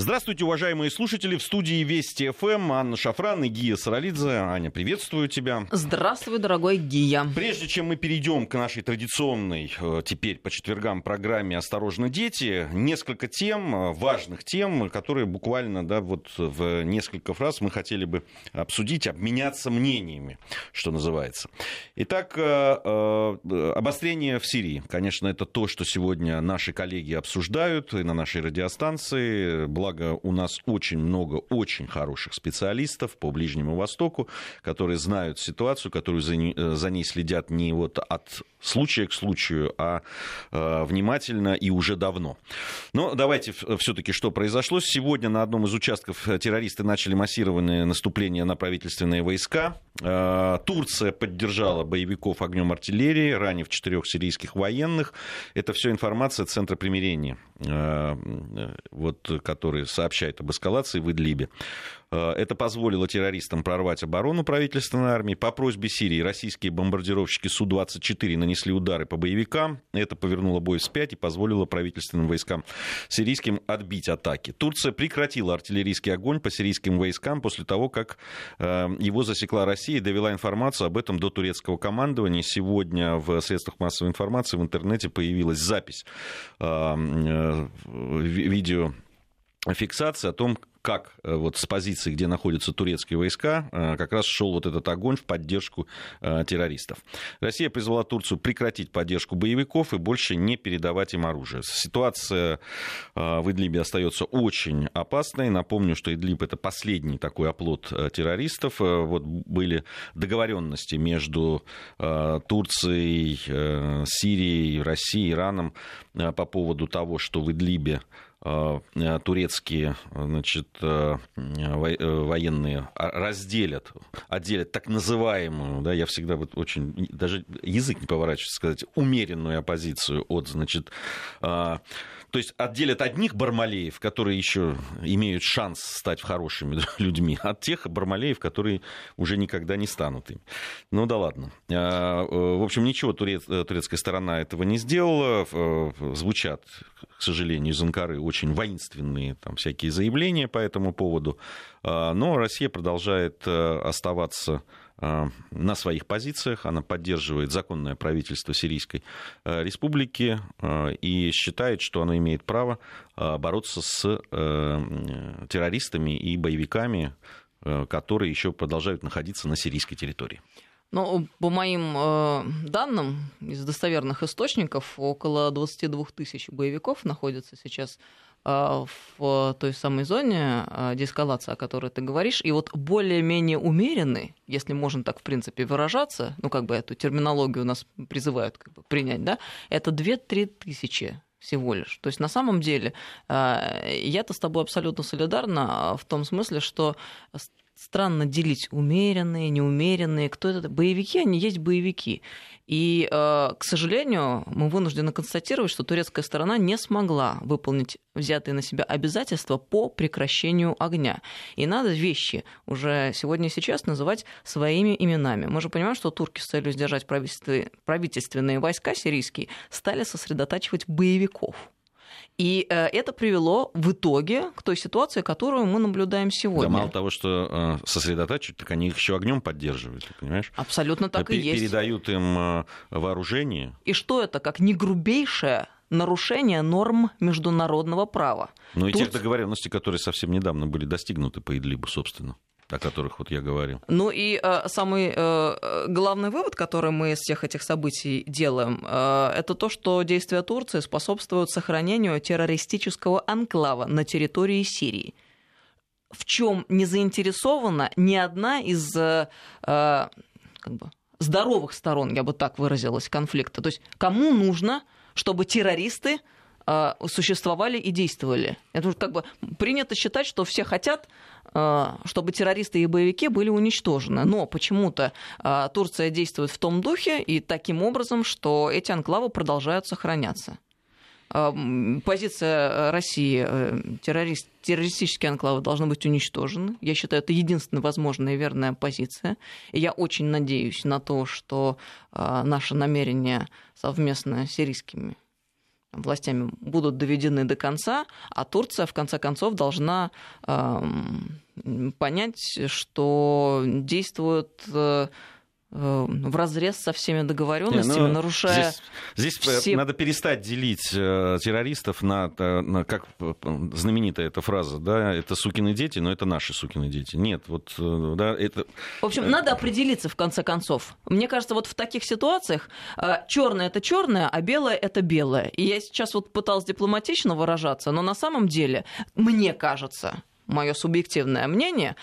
Здравствуйте, уважаемые слушатели. В студии Вести ФМ Анна Шафран и Гия Саралидзе. Аня, приветствую тебя. Здравствуй, дорогой Гия. Прежде чем мы перейдем к нашей традиционной э, теперь по четвергам программе «Осторожно, дети», несколько тем, э, важных тем, которые буквально да, вот в несколько фраз мы хотели бы обсудить, обменяться мнениями, что называется. Итак, э, обострение в Сирии. Конечно, это то, что сегодня наши коллеги обсуждают и на нашей радиостанции. Была благо у нас очень много очень хороших специалистов по Ближнему Востоку, которые знают ситуацию, которые за, э, за ней следят не вот от случая к случаю, а э, внимательно и уже давно. Но давайте все-таки, что произошло. Сегодня на одном из участков террористы начали массированное наступление на правительственные войска. Э, Турция поддержала боевиков огнем артиллерии, ранив четырех сирийских военных. Это все информация Центра примирения, э, э вот, который который сообщает об эскалации в Идлибе. Э, это позволило террористам прорвать оборону правительственной армии. По просьбе Сирии российские бомбардировщики Су-24 нанесли удары по боевикам. Это повернуло бой вспять и позволило правительственным войскам сирийским отбить атаки. Турция прекратила артиллерийский огонь по сирийским войскам после того, как э, его засекла Россия и довела информацию об этом до турецкого командования. Сегодня в средствах массовой информации в интернете появилась запись э, видео фиксация о том, как э, вот с позиции, где находятся турецкие войска, э, как раз шел вот этот огонь в поддержку э, террористов. Россия призвала Турцию прекратить поддержку боевиков и больше не передавать им оружие. Ситуация в Идлибе остается очень опасной. Напомню, что Идлиб это последний такой оплот террористов. Вот были договоренности между Турцией, Сирией, Россией, Ираном по поводу того, что в Идлибе турецкие значит, э, военные разделят, отделят так называемую, да, я всегда вот очень, даже язык не поворачивается сказать, умеренную оппозицию от, значит, э, то есть отделят одних бармалеев, которые еще имеют шанс стать хорошими людьми, от тех бармалеев, которые уже никогда не станут им. Ну да ладно. В общем, ничего турецкая сторона этого не сделала. Звучат, к сожалению, из Анкары очень воинственные там, всякие заявления по этому поводу. А, но Россия продолжает э, оставаться а, на своих позициях, она поддерживает законное правительство Сирийской э, республики э, и считает, что оно имеет право бороться с террористами и боевиками, которые еще продолжают находиться на сирийской территории. Ну, по моим э, данным из достоверных источников, около 22 тысяч боевиков находятся сейчас э, в той самой зоне э, деэскалации, о которой ты говоришь. И вот более-менее умеренный, если можно так в принципе выражаться, ну, как бы эту терминологию у нас призывают как бы, принять, да, это 2-3 тысячи всего лишь. То есть на самом деле э, я-то с тобой абсолютно солидарна в том смысле, что странно делить умеренные, неумеренные. Кто это? Боевики, они есть боевики. И, э, к сожалению, мы вынуждены констатировать, что турецкая сторона не смогла выполнить взятые на себя обязательства по прекращению огня. И надо вещи уже сегодня и сейчас называть своими именами. Мы же понимаем, что турки с целью сдержать правительственные войска сирийские стали сосредотачивать боевиков. И э, это привело в итоге к той ситуации, которую мы наблюдаем сегодня. Да, мало того, что э, сосредотачивают, так они их еще огнем поддерживают, понимаешь? Абсолютно так и есть. Передают им э, вооружение. И что это, как не грубейшее нарушение норм международного права? Ну и Тут... тех договоренностей, которые совсем недавно были достигнуты по Идлибу, собственно о которых вот я говорил. Ну и э, самый э, главный вывод, который мы из всех этих событий делаем, э, это то, что действия Турции способствуют сохранению террористического анклава на территории Сирии. В чем не заинтересована ни одна из э, как бы, здоровых сторон, я бы так выразилась, конфликта. То есть кому нужно, чтобы террористы э, существовали и действовали? Это как бы принято считать, что все хотят Э, чтобы террористы и боевики были уничтожены. Но почему-то э, Турция действует в том духе и таким образом, что эти анклавы продолжают сохраняться. Э, позиция России, террорист, террористические анклавы должны быть уничтожены. Я считаю, это единственная возможная и верная позиция. И я очень надеюсь на то, что наше намерение совместно с сирийскими властями будут доведены до конца, а Турция в конце концов должна э, понять, что действует Э, в разрез со всеми договоренностями, Не, ну, нарушая. Здесь, здесь э, все... надо перестать делить э, террористов на, на как знаменитая эта фраза, да, это сукины дети, но это наши сукины дети. Нет, вот, да, это. В общем, надо определиться в конце концов. Мне кажется, вот в таких ситуациях черное это черное, а белое это белое. И я сейчас вот пыталась дипломатично выражаться, но на самом деле мне кажется, мое субъективное мнение,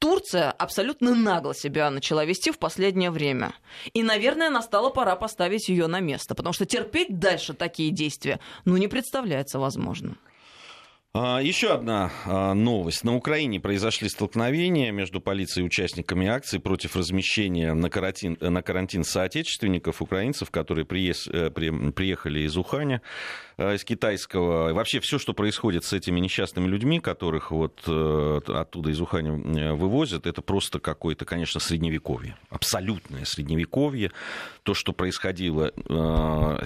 Турция абсолютно нагло себя начала вести в последнее время. И, наверное, настала пора поставить ее на место, потому что терпеть дальше такие действия, ну, не представляется возможным. А, Еще одна а, новость. На Украине произошли столкновения между полицией и участниками акции против размещения на карантин, на карантин соотечественников, украинцев, которые э, приехали из Уханя, э, из китайского. Вообще все, что происходит с этими несчастными людьми, которых вот э, оттуда из Уханя вывозят, это просто какое-то, конечно, средневековье. Абсолютное средневековье. То, что происходило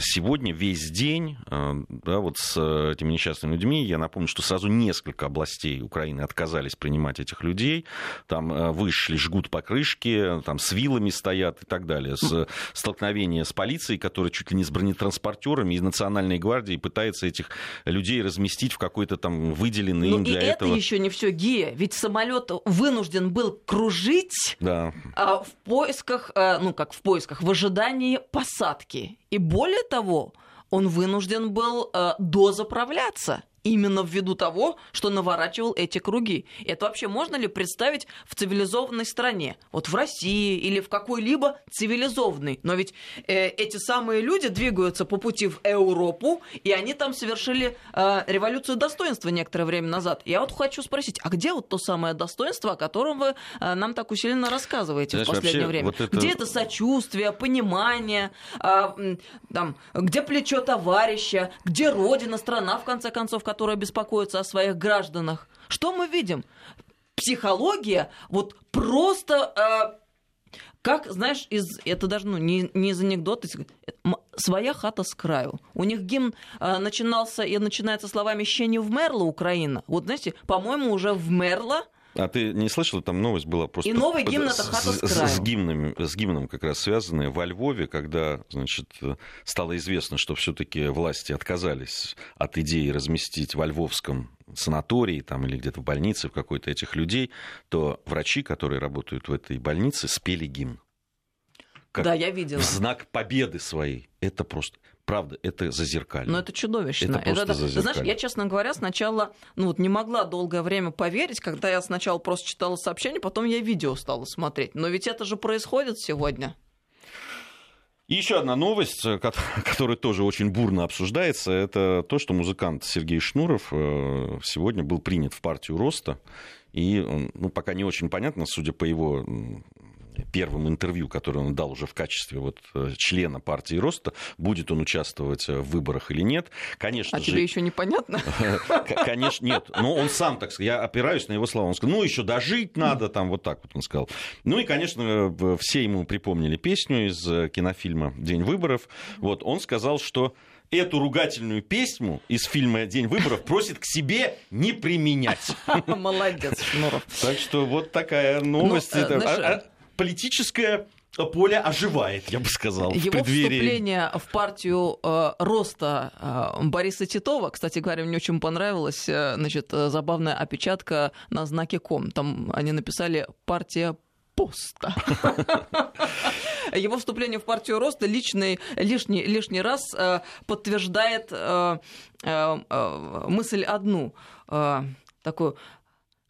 сегодня, весь день, да, вот с этими несчастными людьми, я напомню, что сразу несколько областей Украины отказались принимать этих людей. Там э, вышли, жгут покрышки, там с вилами стоят и так далее. С, столкновение с полицией, которая чуть ли не с бронетранспортерами из Национальной гвардии пытается этих людей разместить в какой-то там выделенный ну, им для и этого... это еще не все, Гия. Ведь самолет вынужден был кружить да. А, в поисках, э, ну как в поисках, в ожидании посадки. И более того, он вынужден был э, дозаправляться именно ввиду того, что наворачивал эти круги. Это вообще можно ли представить в цивилизованной стране? Вот в России или в какой-либо цивилизованной. Но ведь э, эти самые люди двигаются по пути в Европу, и они там совершили э, революцию достоинства некоторое время назад. Я вот хочу спросить, а где вот то самое достоинство, о котором вы э, нам так усиленно рассказываете Знаешь, в последнее время? Вот это... Где это сочувствие, понимание, э, там, где плечо товарища, где родина, страна, в конце концов, которая беспокоится о своих гражданах. Что мы видим? Психология вот просто... Э, как, знаешь, из, это даже ну, не, не из анекдота, своя хата с краю. У них гимн э, начинался и начинается словами «Ще не вмерла Украина». Вот, знаете, по-моему, уже вмерла а ты не слышал, там новость была просто... И новый гимн с, краю. С, гимном, с гимном как раз связанная во Львове, когда, значит, стало известно, что все таки власти отказались от идеи разместить во Львовском санатории там, или где-то в больнице в какой-то этих людей, то врачи, которые работают в этой больнице, спели гимн. Как да, я видела. В знак победы своей. Это просто правда, это зазеркалье. Но это чудовищно. Это просто это, Знаешь, я, честно говоря, сначала ну, вот не могла долгое время поверить, когда я сначала просто читала сообщение, потом я видео стала смотреть. Но ведь это же происходит сегодня. И еще одна новость, э, которая тоже очень бурно обсуждается, это то, что музыкант Сергей Шнуров э, сегодня был принят в партию Роста. И ну, пока не очень понятно, судя по его первым интервью, которое он дал уже в качестве вот э, члена партии Роста, будет он участвовать э, в выборах или нет. Конечно а же... тебе еще непонятно? Конечно, нет. Но он сам, так сказать, я опираюсь на его слова. Он сказал, ну, еще дожить надо, там вот так вот он сказал. Ну и, конечно, все ему припомнили песню из э, кинофильма «День выборов». Вот он сказал, что эту ругательную песню из фильма «День выборов» просит к себе не применять. Молодец, Шнуров. Так что вот такая новость. Политическое поле оживает, я бы сказал. Его в преддверии... вступление в партию э, роста э, Бориса Титова, кстати говоря, мне очень понравилась э, значит, забавная опечатка на знаке ком. Там они написали «партия поста». Его вступление в партию роста личный, лишний, лишний раз э, подтверждает э, э, мысль одну такую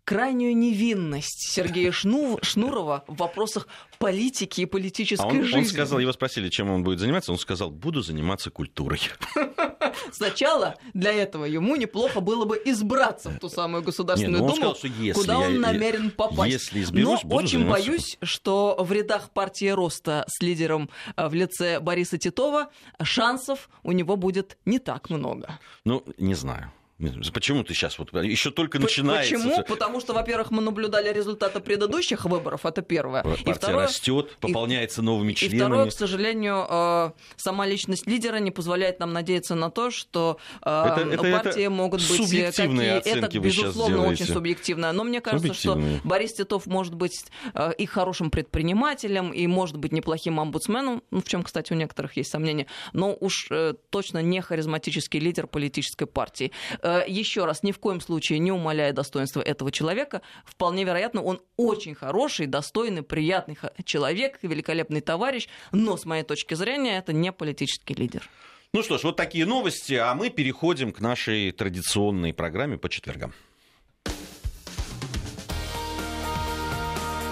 крайнюю невинность Сергея Шну... Шнурова в вопросах политики и политической а он, жизни. Он сказал, его спросили, чем он будет заниматься, он сказал, буду заниматься культурой. Сначала для этого ему неплохо было бы избраться в ту самую Государственную Нет, ну Думу, сказал, если куда он намерен попасть. Если изберусь, Но очень заниматься... боюсь, что в рядах партии Роста с лидером э, в лице Бориса Титова шансов у него будет не так много. Ну, не знаю. Почему ты сейчас вот еще только начинается? Почему? Потому что, во-первых, мы наблюдали результаты предыдущих выборов, это первое. Партия и второе, растет, пополняется и, новыми членами. И второе, к сожалению, э, сама личность лидера не позволяет нам надеяться на то, что э, это, это, партии это могут быть субъективные какие. Это, безусловно, очень субъективное. Но мне кажется, что Борис Титов может быть э, и хорошим предпринимателем, и может быть неплохим омбудсменом, ну, в чем, кстати, у некоторых есть сомнения, но уж точно не харизматический лидер политической партии. Э, еще раз, ни в коем случае не умаляя достоинства этого человека, вполне вероятно, он очень хороший, достойный, приятный человек, великолепный товарищ, но, с моей точки зрения, это не политический лидер. Ну что ж, вот такие новости, а мы переходим к нашей традиционной программе по четвергам.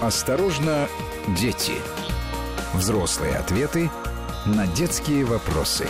Осторожно, дети. Взрослые ответы на детские вопросы.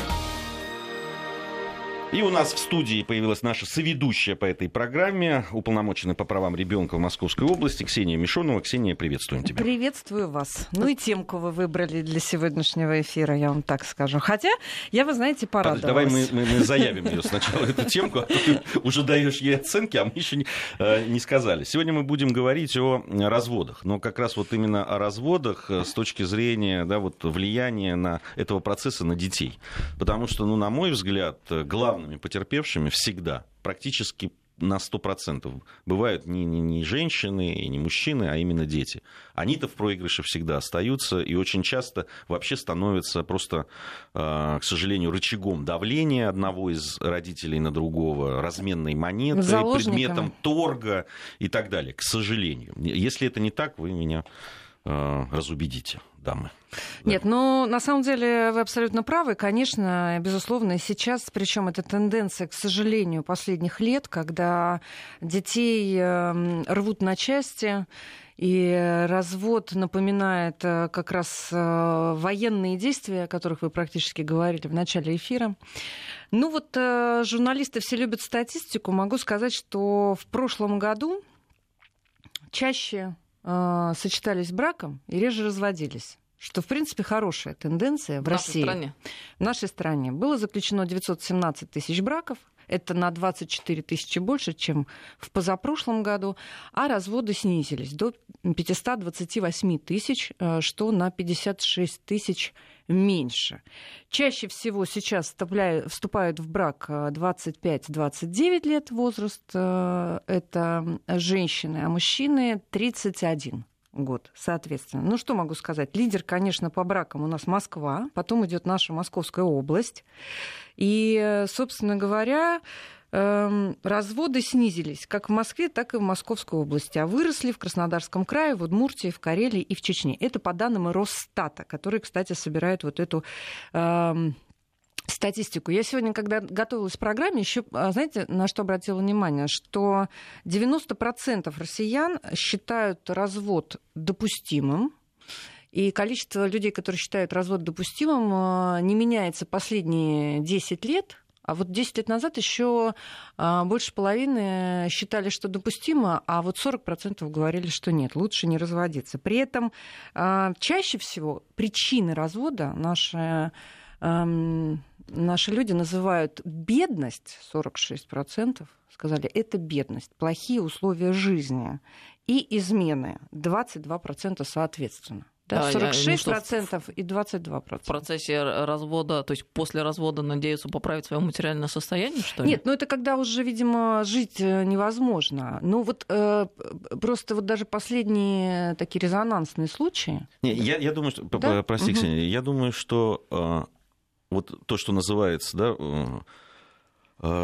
И у нас в студии появилась наша соведущая по этой программе, уполномоченная по правам ребенка в Московской области, Ксения Мишонова. Ксения, приветствуем тебя. Приветствую вас. Ну и темку вы выбрали для сегодняшнего эфира, я вам так скажу. Хотя я, вы знаете, порадовалась. Давай мы, мы, мы заявим ее сначала, эту темку, а ты уже даешь ей оценки, а мы еще не, э, не сказали. Сегодня мы будем говорить о разводах, но как раз вот именно о разводах э, с точки зрения да, вот влияния на этого процесса на детей. Потому что, ну, на мой взгляд, главное главными потерпевшими всегда, практически на 100% бывают не, не, не женщины и не мужчины, а именно дети. Они-то в проигрыше всегда остаются и очень часто вообще становятся просто, а, к сожалению, рычагом давления одного из родителей на другого, разменной монетой, предметом торга и так далее. К сожалению. Если это не так, вы меня разубедите дамы. Нет, ну на самом деле вы абсолютно правы. Конечно, безусловно, сейчас, причем это тенденция, к сожалению, последних лет, когда детей эм, рвут на части, и развод напоминает э, как раз э, военные действия, о которых вы практически говорили в начале эфира. Ну вот э, журналисты все любят статистику. Могу сказать, что в прошлом году чаще э, сочетались браком и реже разводились что, в принципе, хорошая тенденция в, в России. Стране. В нашей стране. Было заключено 917 тысяч браков. Это на 24 тысячи больше, чем в позапрошлом году. А разводы снизились до 528 тысяч, э, что на 56 тысяч меньше. Чаще всего сейчас вступают в брак 25-29 лет возраст, э, это женщины, а мужчины 31 год, соответственно. Ну, что могу сказать? Лидер, конечно, по бракам у нас Москва, потом идет наша Московская область. И, собственно говоря, разводы снизились как в Москве, так и в Московской области, а выросли в Краснодарском крае, в Удмуртии, в Карелии и в Чечне. Это по данным Росстата, который, кстати, собирает вот эту эм, статистику. Я сегодня, когда готовилась к программе, еще, а, знаете, на что обратила внимание, что 90% россиян считают развод допустимым, и количество людей, которые считают развод допустимым, а, не меняется последние 10 лет. А вот 10 лет назад еще а, больше половины считали, что допустимо, а вот 40% говорили, что нет, лучше не разводиться. При этом чаще всего причины развода наши наши люди называют бедность, 46% сказали, это бедность, плохие условия жизни и измены, 22% соответственно. Да, 46% я, ну, и 22%. В процессе развода, то есть после развода надеются поправить свое материальное состояние, что ли? Нет, ну это когда уже, видимо, жить э, невозможно. Ну вот э, просто вот даже последние такие резонансные случаи. Не, я, я думаю, что, да? прости, угу. Ксения, я думаю, что э, вот то, что называется, да, э, Э,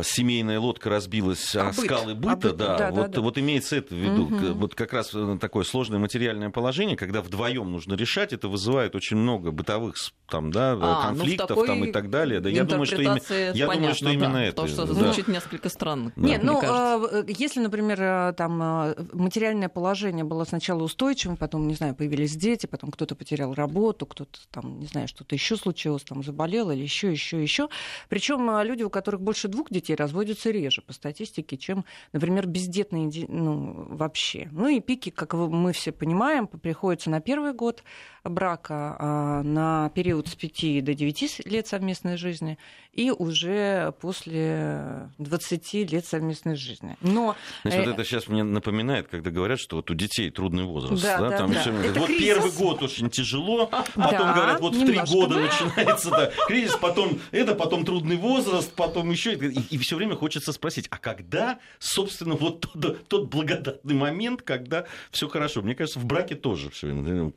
семейная лодка разбилась о а скалы быта, а да, да, вот, да, вот имеется это в виду. Угу. Вот как раз э, такое сложное материальное положение, когда вдвоем нужно решать, это вызывает очень много бытовых там, да, а, конфликтов ну, там, и так далее. Да, я думаю, что, именно, я понятно, думаю, что да, именно это. То, что да. звучит несколько странно. Да. Нет, ну, кажется. если, например, там материальное положение было сначала устойчивым, потом, не знаю, появились дети, потом кто-то потерял работу, кто-то там, не знаю, что-то еще случилось, там заболел или еще, еще, еще. Причем люди, у которых больше двух двух детей разводятся реже по статистике, чем, например, бездетные ну, вообще. Ну и пики, как мы все понимаем, приходятся на первый год брака, а на период с 5 до 9 лет совместной жизни и уже после 20 лет совместной жизни. Но... Значит, вот э, это сейчас мне напоминает, когда говорят, что вот у детей трудный возраст. Да, да, да, там да. Все вот кризис. первый год очень тяжело, потом да, говорят, вот в три года да. начинается да, кризис, потом это, потом трудный возраст, потом еще. И, и все время хочется спросить, а когда, собственно, вот тот, тот благодатный момент, когда все хорошо? Мне кажется, в браке тоже все время.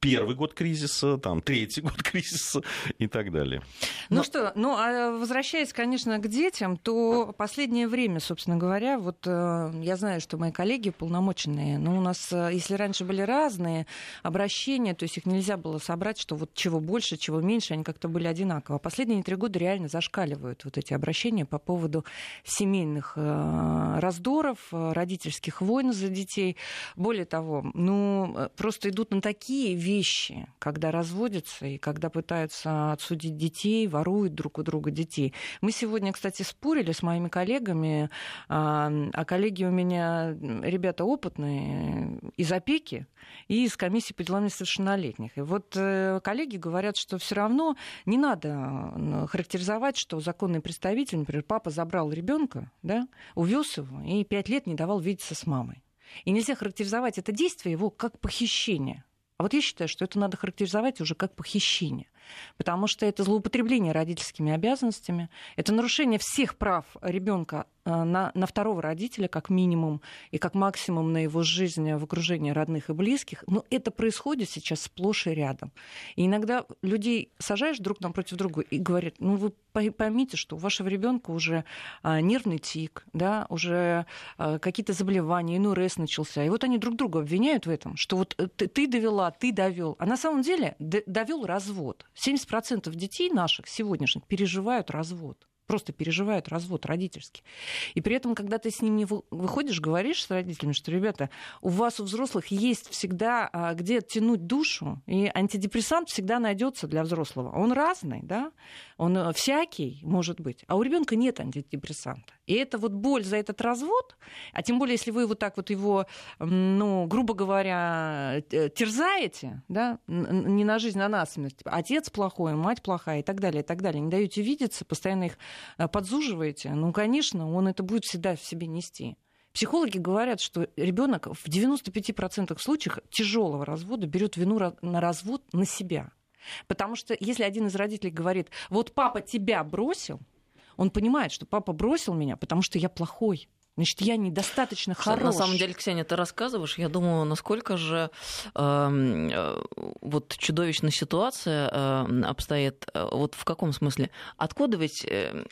Первый год кризиса, там, третий год кризиса и так далее. Ну Но... что, ну, а возвращаясь, конечно, к детям, то последнее время, собственно говоря, вот э, я знаю, что мои коллеги полномоченные, но у нас, э, если раньше были разные обращения, то есть их нельзя было собрать, что вот чего больше, чего меньше, они как-то были одинаково. А последние три года реально зашкаливают вот эти обращения по поводу семейных э, раздоров, родительских войн за детей. Более того, ну, просто идут на такие вещи, когда разводятся и когда пытаются отсудить детей, воруют друг у друга детей. Мы сегодня, кстати, спорили с моими коллегами, а, коллеги у меня ребята опытные из опеки и из комиссии по делам несовершеннолетних. И вот э, коллеги говорят, что все равно не надо характеризовать, что законный представитель, например, папа забрал ребенка, да, увез его и пять лет не давал видеться с мамой. И нельзя характеризовать это действие его как похищение. А вот я считаю, что это надо характеризовать уже как похищение потому что это злоупотребление родительскими обязанностями, это нарушение всех прав ребенка э, на, на второго родителя, как минимум, и как максимум на его жизнь в окружении родных и близких. Но это происходит сейчас сплошь и рядом. И иногда людей сажаешь друг напротив друга и говорят, ну вы поймите, что у вашего ребенка уже а, нервный тик, да, уже а, какие-то заболевания, инурез начался. И вот они друг друга обвиняют в этом, что вот э, ты, ты довела, ты довел. А на самом деле довел развод. 70% детей наших сегодняшних переживают развод просто переживают развод родительский. И при этом, когда ты с ними выходишь, говоришь с родителями, что, ребята, у вас у взрослых есть всегда а, где тянуть душу, и антидепрессант всегда найдется для взрослого. Он разный, да, он э, всякий, может быть, а у ребенка нет антидепрессанта. И это вот боль за этот развод, а тем более, если вы вот так вот его, ну, грубо говоря, терзаете, да, не на жизнь, а на смерть, отец плохой, мать плохая и так далее, и так далее, не даете видеться, постоянно их э, подзуживаете, ну, конечно, он это будет всегда в себе нести. Психологи говорят, что ребенок в 95% случаев тяжелого развода берет вину на развод на себя. Потому что если один из родителей говорит, вот папа тебя бросил, он понимает, что папа бросил меня, потому что я плохой. Значит, я недостаточно хорош. На самом деле, Ксения, ты рассказываешь, я думаю, насколько же эм, э, вот чудовищная ситуация э, обстоит. Вот в каком смысле? Откуда ведь... Э,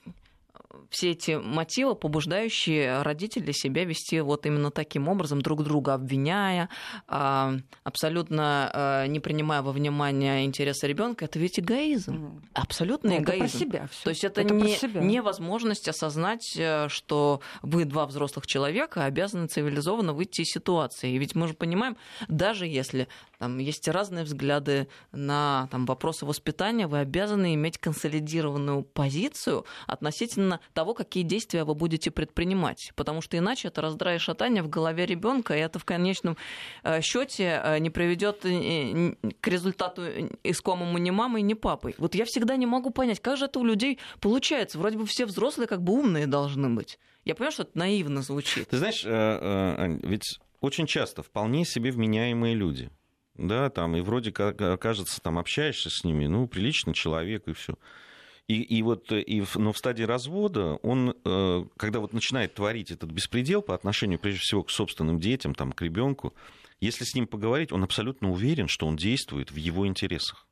все эти мотивы, побуждающие родителей себя вести вот именно таким образом, друг друга обвиняя, а, абсолютно а, не принимая во внимание интересы ребенка, это ведь эгоизм. Абсолютно ну, эгоизм. Это про себя всё. То есть это, это не, невозможность осознать, э, что вы два взрослых человека обязаны цивилизованно выйти из ситуации. И ведь мы же понимаем, даже если там есть разные взгляды на там, вопросы воспитания, вы обязаны иметь консолидированную позицию относительно того, какие действия вы будете предпринимать. Потому что иначе это раздрай шатание в голове ребенка, и это в конечном э, счете э, не приведет э, к результату искомому ни мамой, ни папой. Вот я всегда не могу понять, как же это у людей получается. Вроде бы все взрослые как бы умные должны быть. Я понимаю, что это наивно звучит. Ты знаешь, Ань, ведь очень часто вполне себе вменяемые люди – да, там, и вроде как, кажется, там общаешься с ними, ну, приличный человек, и все. И, и вот, и, но в стадии развода он, э, когда вот начинает творить этот беспредел по отношению, прежде всего, к собственным детям, там, к ребенку, если с ним поговорить, он абсолютно уверен, что он действует в его интересах.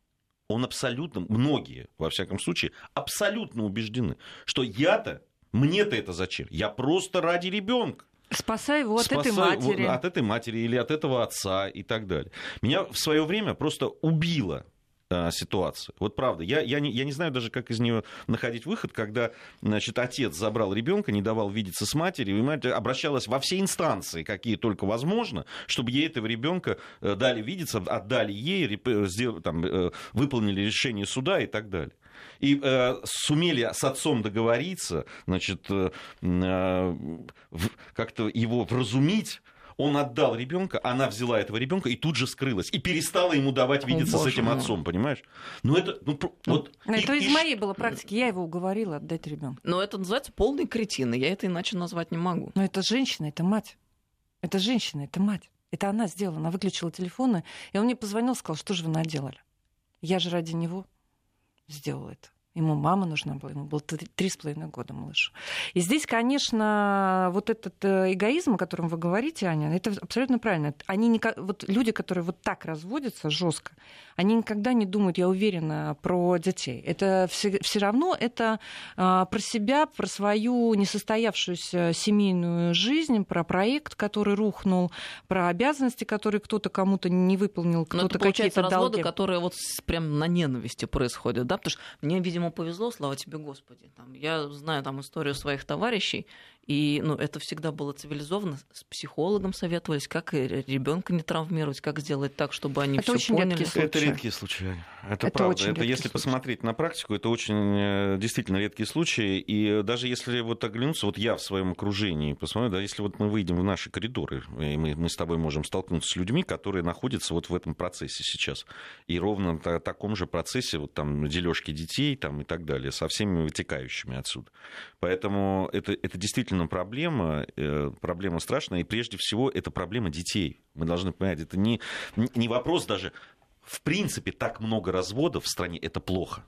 Он абсолютно, многие, во всяком случае, абсолютно убеждены, что я-то, мне-то это зачем? Я просто ради ребенка. Спасай его от Спасай, этой матери. От этой матери или от этого отца и так далее. Меня в свое время просто убило а, ситуация. Вот правда, я, я, не, я не знаю даже, как из нее находить выход, когда значит, отец забрал ребенка, не давал видеться с матерью, и мать обращалась во все инстанции, какие только возможно, чтобы ей этого ребенка э, дали видеться, отдали ей, сделали, там, э, выполнили решение суда и так далее. И э, сумели с отцом договориться, значит, э, э, как-то его вразумить, он отдал ребенка, она взяла этого ребенка и тут же скрылась. И перестала ему давать видеться О, с этим отцом, понимаешь? Ну, это, ну, вот, ну, это и, из и... моей было практики. Я его уговорила отдать ребенка. Но это называется полный кретин, и я это иначе назвать не могу. Но это женщина, это мать. Это женщина, это мать. Это она сделала. Она выключила телефоны, и он мне позвонил, сказал, что же вы наделали? Я же ради него сделала это. Ему мама нужна была, ему было три с половиной года малышу. И здесь, конечно, вот этот э, эгоизм, о котором вы говорите, Аня, это абсолютно правильно. Они не, вот люди, которые вот так разводятся жестко, они никогда не думают, я уверена, про детей. Это все, все равно это а, про себя, про свою несостоявшуюся семейную жизнь, про проект, который рухнул, про обязанности, которые кто-то кому-то не выполнил, кто-то какие-то разводы, которые вот прям на ненависти происходят, да, потому что мне, видимо, ему повезло, слава тебе, Господи. Там, я знаю там историю своих товарищей, и ну, это всегда было цивилизованно. С психологом советовались, как ребенка не травмировать, как сделать так, чтобы они все поняли. Это редкие случаи. Это, это правда. Это если случаи. посмотреть на практику, это очень э, действительно редкие случаи. И даже если вот оглянуться, вот я в своем окружении посмотрю, да, если вот мы выйдем в наши коридоры, и мы, мы с тобой можем столкнуться с людьми, которые находятся вот в этом процессе сейчас. И ровно в таком же процессе, вот там дележки детей там, и так далее, со всеми вытекающими отсюда. Поэтому это, это действительно проблема, э, проблема страшная. И прежде всего это проблема детей. Мы должны понять, это не, не вопрос даже в принципе, так много разводов в стране это плохо.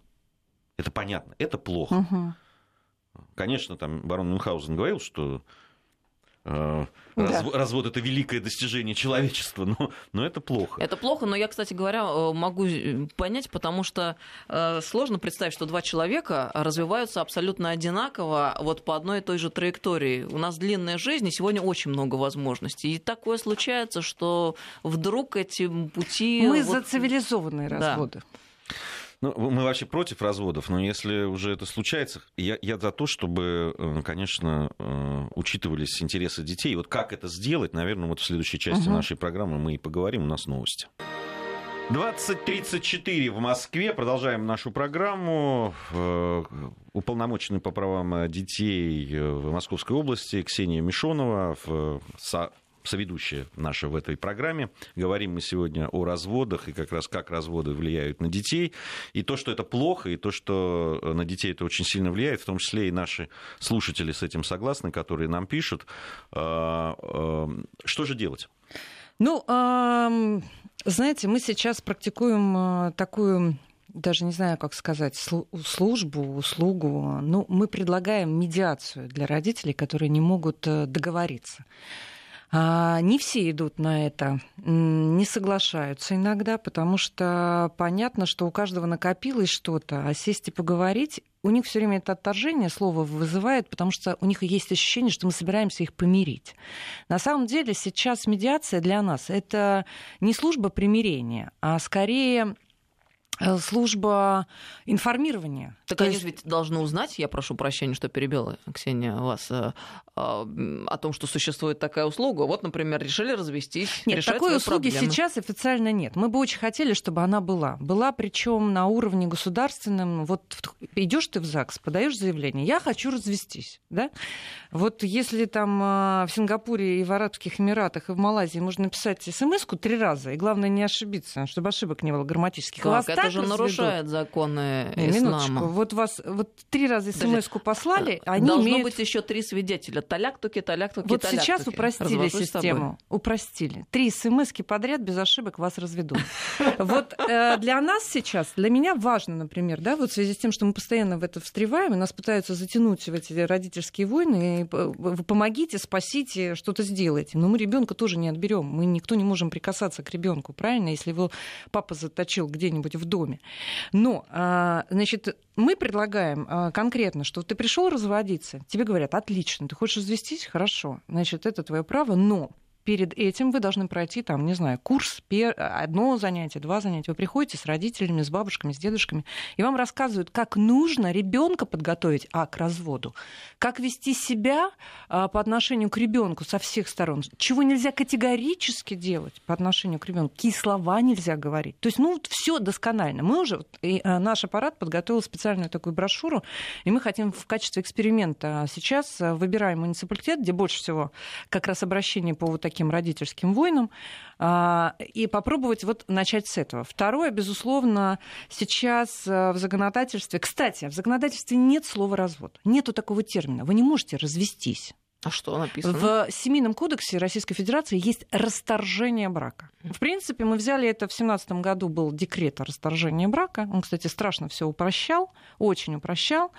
Это понятно, это плохо. Угу. Конечно, там барон Мюнхгаузен говорил, что э, да. развод это великое достижение человечества, но, но это плохо. Это плохо, но я, кстати говоря, э, могу э, понять, потому что э, сложно представить, что два человека развиваются абсолютно одинаково вот по одной и той же траектории. У нас длинная жизнь, и сегодня очень много возможностей. И такое случается, что вдруг эти пути... Мы вот... за цивилизованные разводы. Да. Ну, мы вообще против разводов, но если уже это случается, я, я за то, чтобы, э, конечно, э, учитывались интересы детей. Вот как это сделать, наверное, вот в следующей части угу. нашей программы мы и поговорим. У нас новости. 20.34 в Москве. Продолжаем нашу программу. Э, уполномоченный по правам детей в Московской области Ксения Мишонова в соведущая наша в этой программе. Говорим мы сегодня о разводах и как раз как разводы влияют на детей. И то, что это плохо, и то, что на детей это очень сильно влияет, в том числе и наши слушатели с этим согласны, которые нам пишут. А, а, что же делать? Ну, знаете, мы сейчас практикуем а, такую даже не знаю, как сказать, службу, услугу. Ну, мы предлагаем медиацию для родителей, которые не могут э, договориться. А, не все идут на это, не соглашаются иногда, потому что понятно, что у каждого накопилось что-то, а сесть и поговорить у них все время это отторжение слова вызывает, потому что у них есть ощущение, что мы собираемся их помирить. На самом деле сейчас медиация для нас это не служба примирения, а скорее служба информирования. Так То они есть... ведь должны узнать, я прошу прощения, что перебила Ксения вас, э, а, о том, что существует такая услуга. Вот, например, решили развестись. Нет, такой услуги проблемы. сейчас официально нет. Мы бы очень хотели, чтобы она была. Была причем на уровне государственном. Вот идешь ты в ЗАГС, подаешь заявление, я хочу развестись. Да? Вот если там в Сингапуре и в Арабских Эмиратах и в Малайзии можно написать смс-ку три раза, и главное не ошибиться, чтобы ошибок не было грамматических. Как? Это же нарушает законы не, ислама. Минуточку. Вот вас вот три раза смс-ку послали, а они Должно имеют... быть еще три свидетеля. Таляк-туки, таляк-туки, Вот таляк сейчас упростили систему. Упростили. Три смс подряд без ошибок вас разведут. Вот э, для нас сейчас, для меня важно, например, да, вот в связи с тем, что мы постоянно в это встреваем, и нас пытаются затянуть в эти родительские войны, вы помогите, спасите, что-то сделайте. Но мы ребенка тоже не отберем. Мы никто не можем прикасаться к ребенку, правильно? Если его папа заточил где-нибудь в доме. Но, а, значит, мы предлагаем а, конкретно, что ты пришел разводиться, тебе говорят, отлично, ты хочешь развестись, хорошо, значит, это твое право, но перед этим вы должны пройти, там, не знаю, курс, одно занятие, два занятия. Вы приходите с родителями, с бабушками, с дедушками, и вам рассказывают, как нужно ребенка подготовить, а, к разводу, как вести себя а, по отношению к ребенку со всех сторон, чего нельзя категорически делать по отношению к ребенку, какие слова нельзя говорить. То есть, ну, все досконально. Мы уже, и, а, наш аппарат подготовил специальную такую брошюру, и мы хотим в качестве эксперимента сейчас а, выбираем муниципалитет, где больше всего как раз обращение по вот таким родительским войнам, а, и попробовать вот начать с этого. Второе, безусловно, сейчас в законодательстве... Кстати, в законодательстве нет слова «развод». Нету такого термина. Вы не можете развестись. А что написано? В Семейном кодексе Российской Федерации есть расторжение брака. В принципе, мы взяли это в 2017 году, был декрет о расторжении брака. Он, кстати, страшно все упрощал, очень упрощал.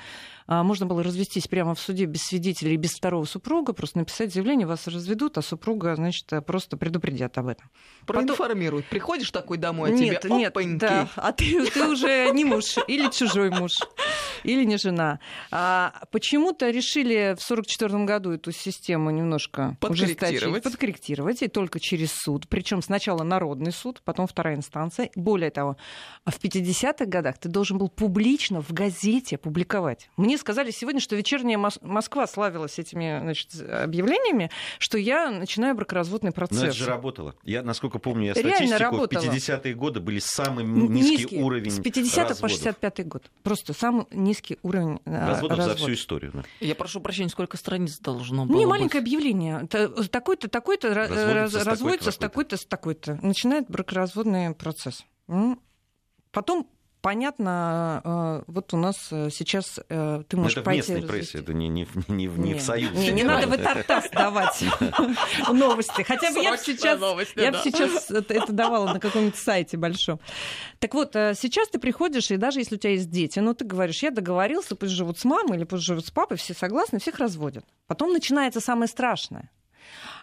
А, можно было развестись прямо в суде без свидетелей, без второго супруга, просто написать заявление, вас разведут, а супруга, значит, просто предупредят об этом. Проинформируют. Потом... Приходишь такой домой, а нет, тебе нет, да, а ты, ты уже не муж или чужой муж, или не жена. А почему-то решили в 1944 году эту систему немножко подкорректировать. подкорректировать, и только через суд. Причем сначала народный суд, потом вторая инстанция. Более того, в 50-х годах ты должен был публично в газете публиковать. Мне сказали сегодня, что вечерняя Москва славилась этими значит, объявлениями, что я начинаю бракоразводный процесс. Но это же работало. Я, насколько помню, я статистику, работало. в 50-е годы были самый низкий, низкий уровень С 50 разводов. по 65 год. Просто самый низкий уровень разводов, разводов. за всю историю. Да. Я прошу прощения, сколько страниц должно было Не, быть? маленькое объявление. Такой-то, такой-то разводится, разводится с такой-то, с такой-то. Начинает бракоразводный процесс. Потом понятно, э, вот у нас э, сейчас э, ты можешь это пойти... Это в местной прессе, это не, не, не, не, не в Союзе. Не, не надо в Тартас давать новости. Хотя бы я бы сейчас, я бы сейчас это давала на каком-нибудь сайте большом. Так вот, сейчас ты приходишь, и даже если у тебя есть дети, ну ты говоришь, я договорился, пусть живут с мамой или пусть живут с папой, все согласны, всех разводят. Потом начинается самое страшное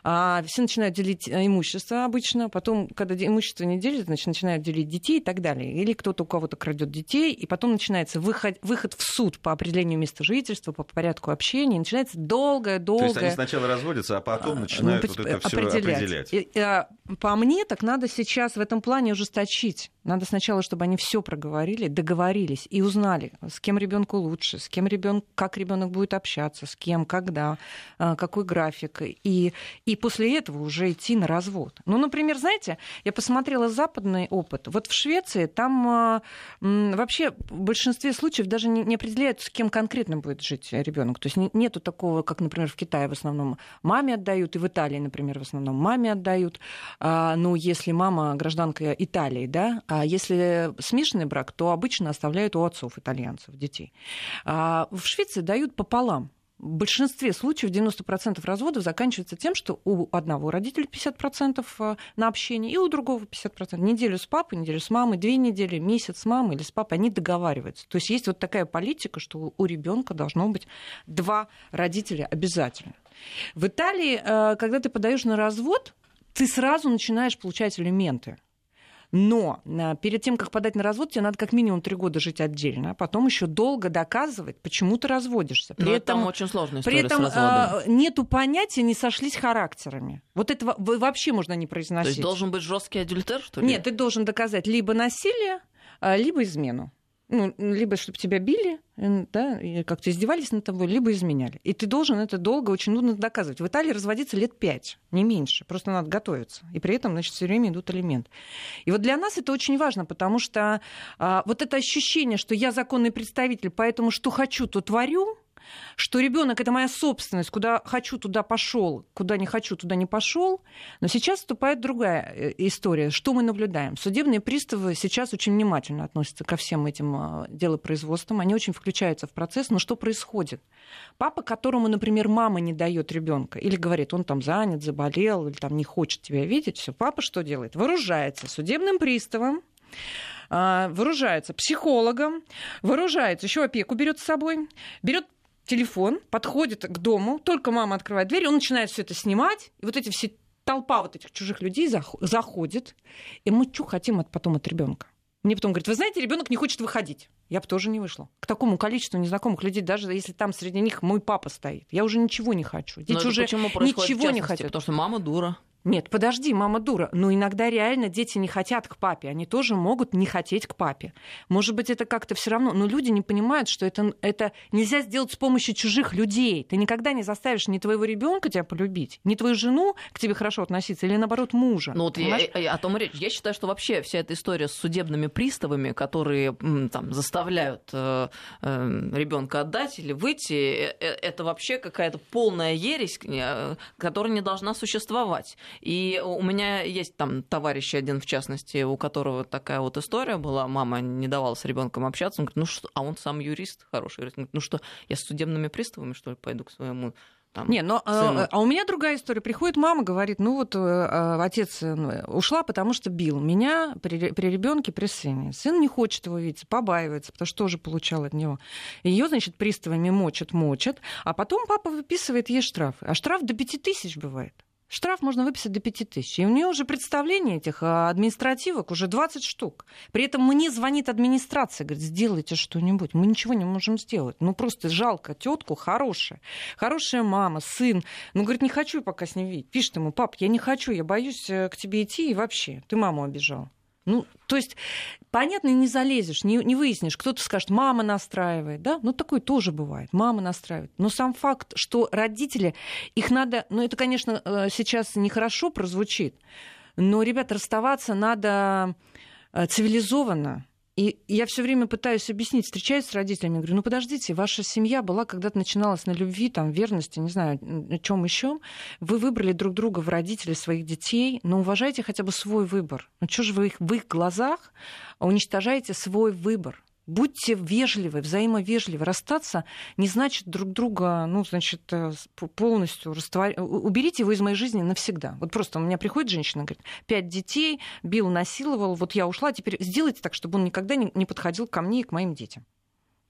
а, все начинают делить э, имущество обычно, потом, когда имущество не делят, значит, начинают делить детей и так далее. Или кто-то у кого-то крадет детей, и потом начинается выход, выход в суд по определению места жительства, по порядку общения, начинается долгое-долгое... То есть они сначала разводятся, а потом а, начинают ну, вот это все определять. определять. И, и, а, по мне, так надо сейчас в этом плане ужесточить. Надо сначала, чтобы они все проговорили, договорились и узнали, с кем ребенку лучше, с кем ребенок, как ребенок будет общаться, с кем, когда, а, какой график. И, и после этого уже идти на развод. Ну, например, знаете, я посмотрела западный опыт. Вот в Швеции там а, вообще в большинстве случаев даже не, не определяют, с кем конкретно будет жить ребенок. То есть нету такого, как, например, в Китае в основном маме отдают, и в Италии, например, в основном маме отдают. А, ну, если мама гражданка Италии, да, а если смешанный брак, то обычно оставляют у отцов итальянцев детей. А в Швеции дают пополам в большинстве случаев 90% разводов заканчивается тем, что у одного родителя 50% э, на общение, и у другого 50%. Неделю с папой, неделю с мамой, две недели, месяц с мамой или с папой, они договариваются. То есть есть вот такая политика, что у ребенка должно быть два родителя обязательно. В Италии, э, когда ты подаешь на развод, ты сразу начинаешь получать элементы. Но э, перед тем, как подать на развод, тебе надо как минимум три года жить отдельно, а потом еще долго доказывать, почему ты разводишься. При Но этом там очень сложная При этом э, нету понятия, не сошлись характерами. Вот этого вообще можно не произносить. То есть должен быть жесткий адюльтер, что ли? Нет, ты должен доказать либо насилие, э, либо измену ну, либо чтобы тебя били, да, как-то издевались над тобой, либо изменяли. И ты должен это долго, очень нудно доказывать. В Италии разводиться лет пять, не меньше. Просто надо готовиться. И при этом, значит, все время идут элементы. И вот для нас это очень важно, потому что а, вот это ощущение, что я законный представитель, поэтому что хочу, то творю, что ребенок это моя собственность, куда хочу, туда пошел, куда не хочу, туда не пошел. Но сейчас вступает другая э, история. Что мы наблюдаем? Судебные приставы сейчас очень внимательно относятся ко всем этим э, делопроизводствам. Они очень включаются в процесс. Но что происходит? Папа, которому, например, мама не дает ребенка или говорит, он там занят, заболел, или там не хочет тебя видеть, все, папа что делает? Вооружается судебным приставом, а, вооружается психологом, вооружается, еще опеку берет с собой, берет телефон, подходит к дому, только мама открывает дверь, он начинает все это снимать, и вот эти все толпа вот этих чужих людей заходит, и мы что хотим от, потом от ребенка? Мне потом говорит, вы знаете, ребенок не хочет выходить. Я бы тоже не вышла. К такому количеству незнакомых людей, даже если там среди них мой папа стоит. Я уже ничего не хочу. Дети уже ничего не хотят. Потому что мама дура. Нет, подожди, мама дура. Но иногда реально дети не хотят к папе. Они тоже могут не хотеть к папе. Может быть, это как-то все равно. Но люди не понимают, что это, это нельзя сделать с помощью чужих людей. Ты никогда не заставишь ни твоего ребенка тебя полюбить, ни твою жену к тебе хорошо относиться, или наоборот мужа. Ну вот я, о том речь. Я считаю, что вообще вся эта история с судебными приставами, которые там заставляют э, э, ребенка отдать или выйти, э, э, это вообще какая-то полная ересь, э, которая не должна существовать. И у меня есть там товарищ один, в частности, у которого такая вот история была. Мама не давала с ребенком общаться. Он говорит, ну что, а он сам юрист хороший. Говорит, ну что, я с судебными приставами, что ли, пойду к своему там, не, но а, а у меня другая история. Приходит мама, говорит, ну вот а, отец э, ушла, потому что бил меня при, при ребенке, при сыне. Сын не хочет его видеть, побаивается, потому что тоже получал от него. Ее, значит, приставами мочат, мочат, а потом папа выписывает ей штрафы. А штраф до пяти тысяч бывает. Штраф можно выписать до 5 тысяч. И у нее уже представление этих а, административок уже 20 штук. При этом мне звонит администрация, говорит, сделайте что-нибудь. Мы ничего не можем сделать. Ну, просто жалко тетку хорошая. Хорошая мама, сын. Ну, говорит, не хочу пока с ним видеть. Пишет ему, пап, я не хочу, я боюсь э, к тебе идти и вообще. Ты маму обижал. Ну, то есть, понятно, не залезешь, не, не выяснишь. Кто-то скажет, мама настраивает, да? Ну, такое тоже бывает. Мама настраивает. Но сам факт, что родители, их надо... Ну, это, конечно, э, сейчас нехорошо прозвучит, но, ребят, расставаться надо э, цивилизованно и я все время пытаюсь объяснить, встречаюсь с родителями, говорю, ну подождите, ваша семья была когда-то начиналась на любви, там, верности, не знаю, на чем еще. Вы выбрали друг друга в родители своих детей, но уважайте хотя бы свой выбор. Ну что же вы их, в их глазах уничтожаете свой выбор? Будьте вежливы, взаимовежливы. Расстаться не значит друг друга, ну, значит, э, полностью раствор... уберите его из моей жизни навсегда. Вот просто у меня приходит женщина, говорит, пять детей, бил, насиловал, вот я ушла, теперь сделайте так, чтобы он никогда не подходил ко мне и к моим детям.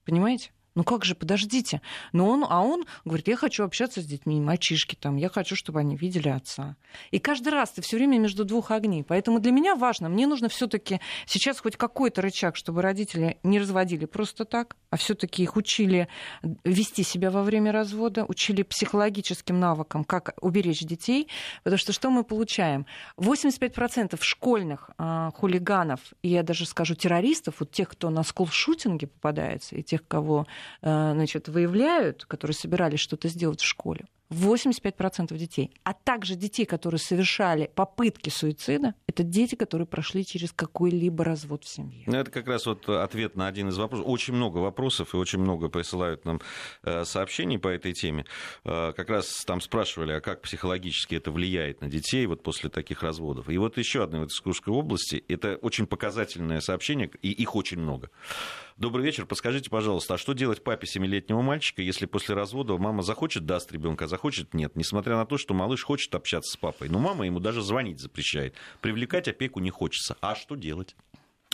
Понимаете? Ну как же, подождите. Но он, а он говорит, я хочу общаться с детьми, мальчишки там, я хочу, чтобы они видели отца. И каждый раз ты все время между двух огней. Поэтому для меня важно, мне нужно все-таки сейчас хоть какой-то рычаг, чтобы родители не разводили просто так, а все-таки их учили вести себя во время развода, учили психологическим навыкам, как уберечь детей. Потому что что мы получаем? 85% школьных э, хулиганов, и я даже скажу террористов, вот тех, кто на скулшутинге попадается, и тех, кого значит, выявляют, которые собирались что-то сделать в школе, 85% детей, а также детей, которые совершали попытки суицида, это дети, которые прошли через какой-либо развод в семье. Ну, это как раз вот ответ на один из вопросов. Очень много вопросов и очень много присылают нам э, сообщений по этой теме. Э, как раз там спрашивали, а как психологически это влияет на детей вот после таких разводов. И вот еще одна вот из Курской области, это очень показательное сообщение, и их очень много. Добрый вечер. Подскажите, пожалуйста, а что делать папе семилетнего мальчика, если после развода мама захочет, даст ребенка, а захочет, нет? Несмотря на то, что малыш хочет общаться с папой. Но мама ему даже звонить запрещает. Привлекать опеку не хочется. А что делать?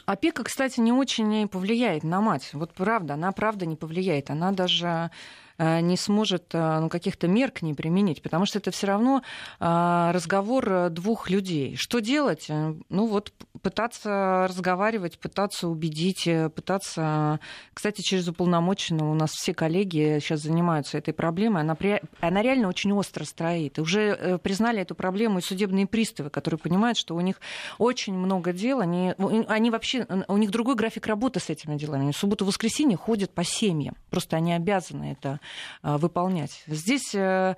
Опека, кстати, не очень повлияет на мать. Вот правда, она правда не повлияет. Она даже не сможет э, ну, каких-то мер к ней применить, потому что это все равно э, разговор двух людей. Что делать? Ну вот пытаться разговаривать, пытаться убедить, пытаться... Кстати, через уполномоченного у нас все коллеги сейчас занимаются этой проблемой. Она, при... она реально очень остро стоит. Уже признали эту проблему и судебные приставы, которые понимают, что у них очень много дел. Они, они вообще... У них другой график работы с этими делами. Они в субботу-воскресенье ходят по семьям. Просто они обязаны это а, выполнять. Здесь э, Э,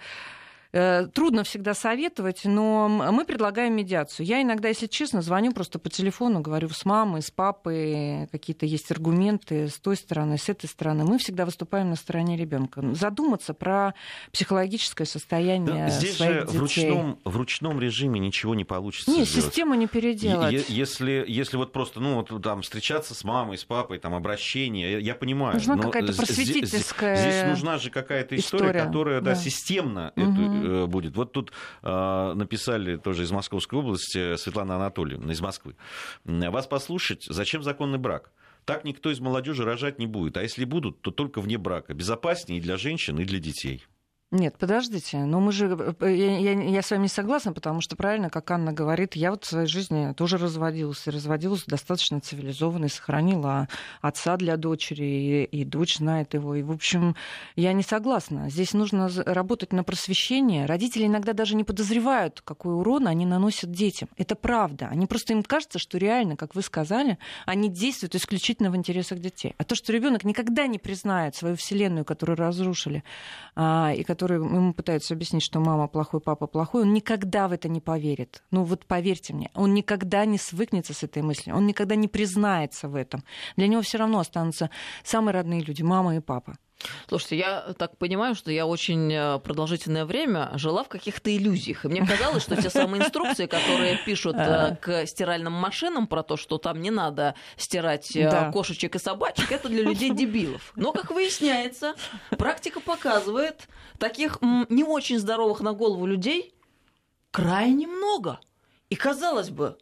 трудно всегда советовать, но мы предлагаем медиацию. Я иногда, если честно, звоню просто по телефону, говорю с мамой, с папой, какие-то есть аргументы с той стороны, с этой стороны. Мы всегда выступаем на стороне ребенка. Задуматься про психологическое состояние да, здесь своих же детей. В ручном, в ручном режиме ничего не получится Нет, сделать. систему не переделать. Если, если вот просто ну, вот, там, встречаться с мамой, с папой, там, обращение, я, понимаю. Нужна какая-то просветительская здесь, здесь нужна же какая-то история, история которая да. Да, системно угу. эту Э, будет. Вот тут э, написали тоже из Московской области Светлана Анатольевна из Москвы. Вас послушать, зачем законный брак? Так никто из молодежи рожать не будет. А если будут, то только вне брака. Безопаснее и для женщин, и для детей. Нет, подождите, но мы же, э, я, я, я с вами не согласна, потому что правильно, как Анна говорит, я вот в своей жизни тоже разводилась, и разводилась достаточно цивилизованно, и сохранила отца для дочери, и, и дочь знает его, и, в общем, я не согласна. Здесь нужно работать на просвещение. Родители иногда даже не подозревают, какой урон они наносят детям. Это правда. Они просто им кажется, что реально, как вы сказали, они действуют исключительно в интересах детей. А то, что ребенок никогда не признает свою вселенную, которую разрушили, а, и которую который ему пытаются объяснить, что мама плохой, папа плохой, он никогда в это не поверит. Ну вот поверьте мне, он никогда не свыкнется с этой мыслью, он никогда не признается в этом. Для него все равно останутся самые родные люди, мама и папа. Слушайте, я так понимаю, что я очень э, продолжительное время жила в каких-то иллюзиях. И мне казалось, что те самые инструкции, которые пишут э, к стиральным машинам про то, что там не надо стирать э, да. кошечек и собачек, это для людей-дебилов. Но, как выясняется, практика показывает, таких не очень здоровых на голову людей крайне много. И казалось бы,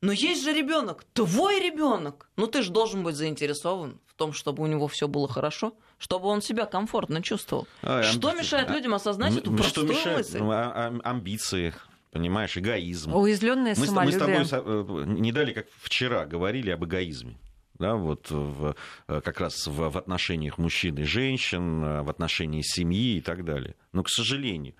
но есть же ребенок, твой ребенок. Ну ты же должен быть заинтересован в том, чтобы у него все было хорошо чтобы он себя комфортно чувствовал. А, что амби... мешает а, людям осознать а, эту простую что мешает? мысль? Ну, а, амбиции, понимаешь, эгоизм. Уязвленное мы, самолюбие. Мы с тобой э, не дали, как вчера, говорили об эгоизме да, вот в, э, как раз в, в отношениях мужчин и женщин, э, в отношении семьи и так далее. Но, к сожалению,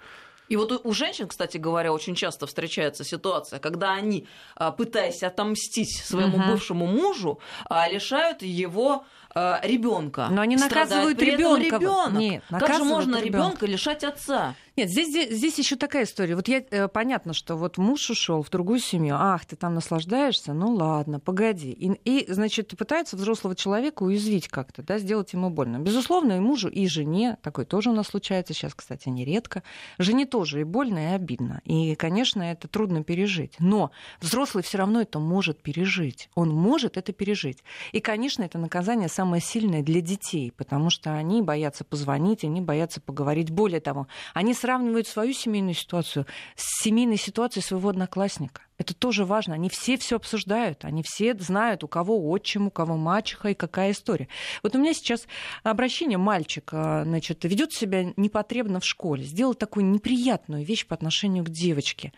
и вот у женщин, кстати говоря, очень часто встречается ситуация, когда они, пытаясь отомстить своему угу. бывшему мужу, лишают его Э, ребенка. Но они наказывают ребенка. Нет, как же можно ребенка лишать отца? Нет, здесь, здесь, здесь еще такая история. Вот я, э, понятно, что вот муж ушел в другую семью. Ах, ты там наслаждаешься? Ну ладно, погоди. И, и значит, пытается взрослого человека уязвить как-то, да, сделать ему больно. Безусловно, и мужу, и жене, такое тоже у нас случается сейчас, кстати, нередко. Жене тоже и больно, и обидно. И, конечно, это трудно пережить. Но взрослый все равно это может пережить. Он может это пережить. И, конечно, это наказание самое сильное для детей, потому что они боятся позвонить, они боятся поговорить. Более того, они сравнивают свою семейную ситуацию с семейной ситуацией своего одноклассника. Это тоже важно. Они все все обсуждают. Они все знают, у кого отчим, у кого мачеха и какая история. Вот у меня сейчас обращение мальчик, а, значит, ведет себя непотребно в школе, сделал такую неприятную вещь по отношению к девочке.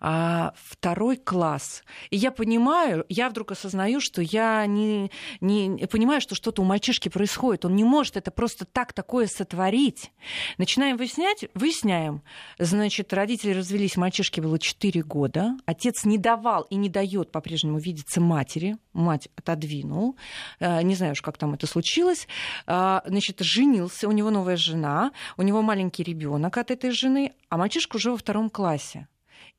А, второй класс. И я понимаю, я вдруг осознаю, что я не, не понимаю, что что-то у мальчишки происходит. Он не может это просто так такое сотворить. Начинаем выяснять, выясняем. Значит, родители развелись, мальчишке было 4 года. Отец не давал и не дает по-прежнему видеться матери. Мать отодвинул. Э, не знаю уж, как там это случилось. Э, значит, женился, у него новая жена, у него маленький ребенок от этой жены, а мальчишка уже во втором классе.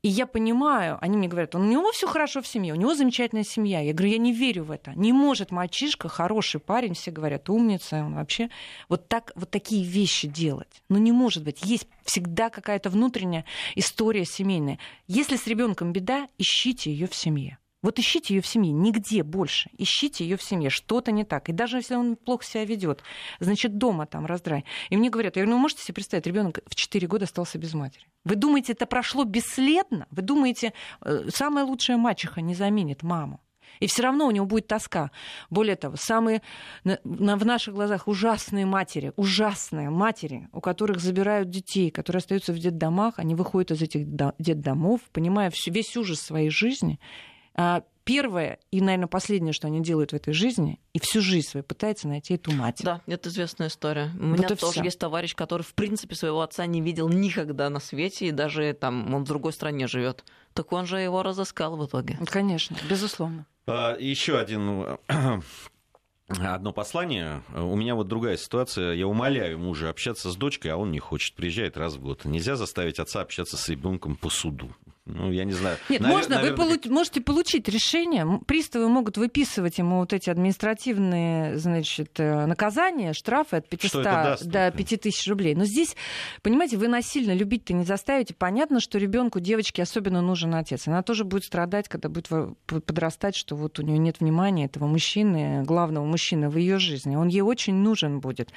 И я понимаю, они мне говорят, у него все хорошо в семье, у него замечательная семья. Я говорю, я не верю в это. Не может мальчишка, хороший парень, все говорят, умница, он вообще вот, так, вот такие вещи делать. Ну не может быть. Есть всегда какая-то внутренняя история семейная. Если с ребенком беда, ищите ее в семье. Вот ищите ее в семье, нигде больше. Ищите ее в семье, что-то не так. И даже если он плохо себя ведет, значит, дома там раздрай. И мне говорят, я говорю, ну можете себе представить, ребенок в 4 года остался без матери. Вы думаете, это прошло бесследно? Вы думаете, э, самая лучшая мачеха не заменит маму? И все равно у него будет тоска. Более того, самые в наших глазах ужасные матери, ужасные матери, у которых забирают детей, которые остаются в детдомах, они выходят из этих детдомов, понимая весь ужас своей жизни, первое и, наверное, последнее, что они делают в этой жизни, и всю жизнь свою пытаются найти эту мать. Да, это известная история. У вот меня тоже всё. есть товарищ, который, в принципе, своего отца не видел никогда на свете, и даже там он в другой стране живет. Так он же его разыскал в итоге. Конечно, безусловно. А, еще один э, одно послание. У меня вот другая ситуация. Я умоляю мужа общаться с дочкой, а он не хочет. Приезжает раз в год. Нельзя заставить отца общаться с ребенком по суду. Ну, я не знаю. Нет, Навер- можно, наверное... вы получ- можете получить решение. Приставы могут выписывать ему вот эти административные, значит, э, наказания, штрафы от 500 даст, до 5000 рублей. Но здесь, понимаете, вы насильно любить-то не заставите. Понятно, что ребенку, девочке особенно нужен отец. Она тоже будет страдать, когда будет подрастать, что вот у нее нет внимания этого мужчины, главного мужчины в ее жизни. Он ей очень нужен будет.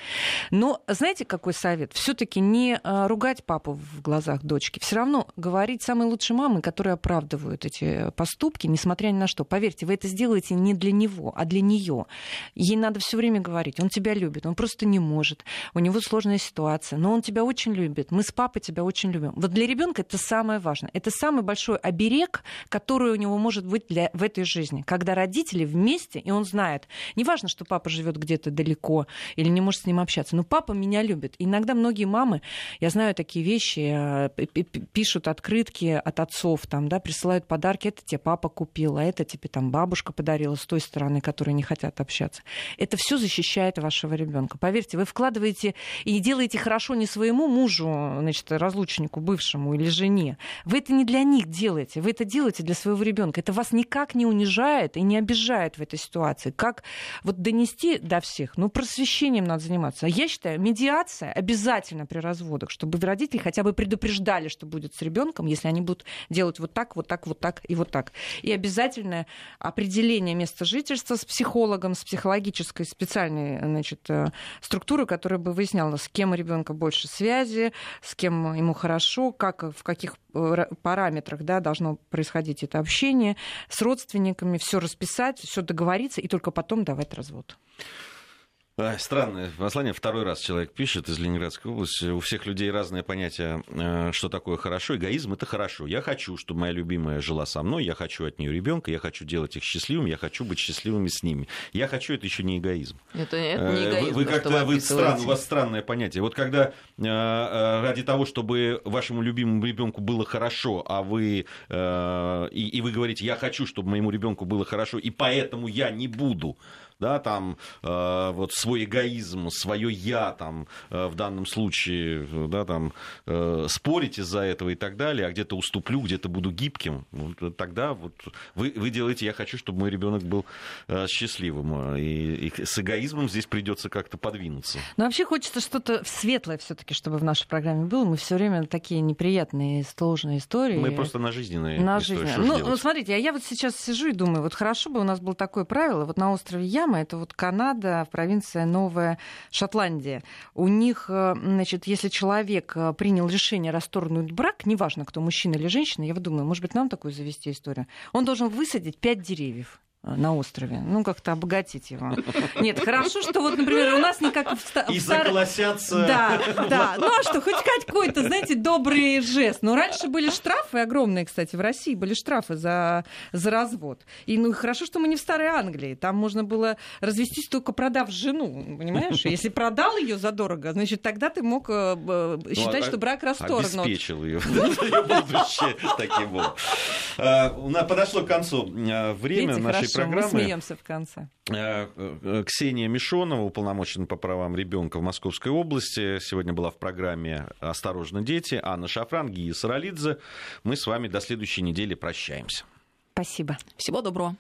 Но знаете, какой совет? Все-таки не э, ругать папу в глазах дочки. Все равно говорить самый лучший мамы, которые оправдывают эти поступки, несмотря ни на что. Поверьте, вы это сделаете не для него, а для нее. Ей надо все время говорить, он тебя любит, он просто не может, у него сложная ситуация, но он тебя очень любит, мы с папой тебя очень любим. Вот для ребенка это самое важное. Это самый большой оберег, который у него может быть для, в этой жизни. Когда родители вместе, и он знает, неважно, что папа живет где-то далеко или не может с ним общаться, но папа меня любит. иногда многие мамы, я знаю такие вещи, э, пишут открытки от отцов, там, да, присылают подарки, это тебе папа купил, а это тебе там бабушка подарила с той стороны, которые не хотят общаться. Это все защищает вашего ребенка. Поверьте, вы вкладываете и делаете хорошо не своему мужу, значит, разлучнику бывшему или жене. Вы это не для них делаете, вы это делаете для своего ребенка. Это вас никак не унижает и не обижает в этой ситуации. Как вот донести до всех? Ну, просвещением надо заниматься. А я считаю, медиация обязательно при разводах, чтобы родители хотя бы предупреждали, что будет с ребенком, если они будут делать вот так, вот так, вот так и вот так. И обязательное определение места жительства с психологом, с психологической специальной значит, э, структурой, которая бы выясняла, с кем у ребенка больше связи, с кем ему хорошо, как, в каких э, параметрах да, должно происходить это общение с родственниками, все расписать, все договориться и только потом давать развод. Странное послание. Второй раз человек пишет из Ленинградской области. У всех людей разное понятие, э, что такое хорошо. Эгоизм это хорошо. Я хочу, чтобы моя любимая жила со мной. Я хочу от нее ребенка. Я хочу делать их счастливыми. Я хочу быть счастливыми с ними. Я хочу это еще не эгоизм. Это, это не эгоизм. Вы, вы как-то вы стран, у вас странное понятие. Вот когда э, э, ради того, чтобы вашему любимому ребенку было хорошо, а вы и, и вы говорите, я хочу, чтобы моему ребенку было хорошо, и поэтому я не буду да, там э, вот свой эгоизм, свое я там э, в данном случае, да, там э, спорить из-за этого и так далее, а где-то уступлю, где-то буду гибким, вот, тогда вот вы, вы делаете, я хочу, чтобы мой ребенок был э, счастливым, и, и с эгоизмом здесь придется как-то подвинуться. Ну вообще хочется что-то светлое все-таки, чтобы в нашей программе было. Мы все время такие неприятные, сложные истории. Мы просто на жизненные на. Жизненные. Ну, ну, смотрите, а я вот сейчас сижу и думаю, вот хорошо бы у нас было такое правило, вот на острове Я Яма, это вот Канада, провинция Новая Шотландия. У них, э, значит, если человек э, принял решение расторгнуть брак, неважно, кто мужчина или женщина, я вот думаю, может быть, нам такую завести историю, он должен высадить пять деревьев. Э, на острове. Ну, как-то обогатить его. Нет, хорошо, что вот, например, у нас не как в, ста- И в стар... заколосятся. Да, да. Ну, а что, хоть какой-то, знаете, добрый жест. Но раньше были штрафы огромные, кстати, в России были штрафы за, за развод. И ну, хорошо, что мы не в Старой Англии. Там можно было развестись только продав жену, понимаешь? Если продал ее задорого, значит, тогда ты мог э, ну, считать, ну, что брак расторгнут. Обеспечил ее будущее таким вот. Подошло к концу э, время нашей программы. Мы смеемся в конце. Э, э, Ксения Мишонова, уполномоченная по правам ребенка в Московской области, сегодня была в программе «Осторожно, дети». Анна Шафран, Гия Саралидзе. Мы с вами до следующей недели прощаемся. Спасибо. Всего доброго.